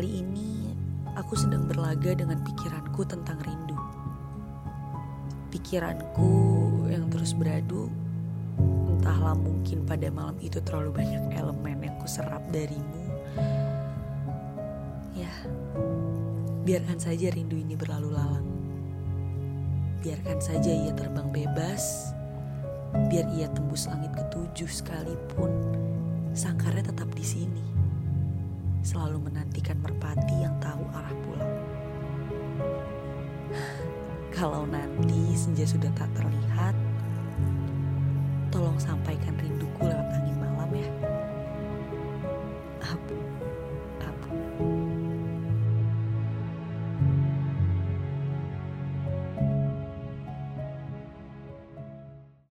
Kali ini aku sedang berlaga dengan pikiranku tentang rindu. Pikiranku yang terus beradu, entahlah mungkin pada malam itu terlalu banyak elemen yang kuserap darimu. Ya, biarkan saja rindu ini berlalu lalang. Biarkan saja ia terbang bebas, biar ia tembus langit ketujuh sekalipun, sangkarnya tetap di sini selalu menantikan merpati yang tahu arah pulang. Kalau nanti senja sudah tak terlihat, tolong sampaikan rinduku lewat angin malam ya. Abu.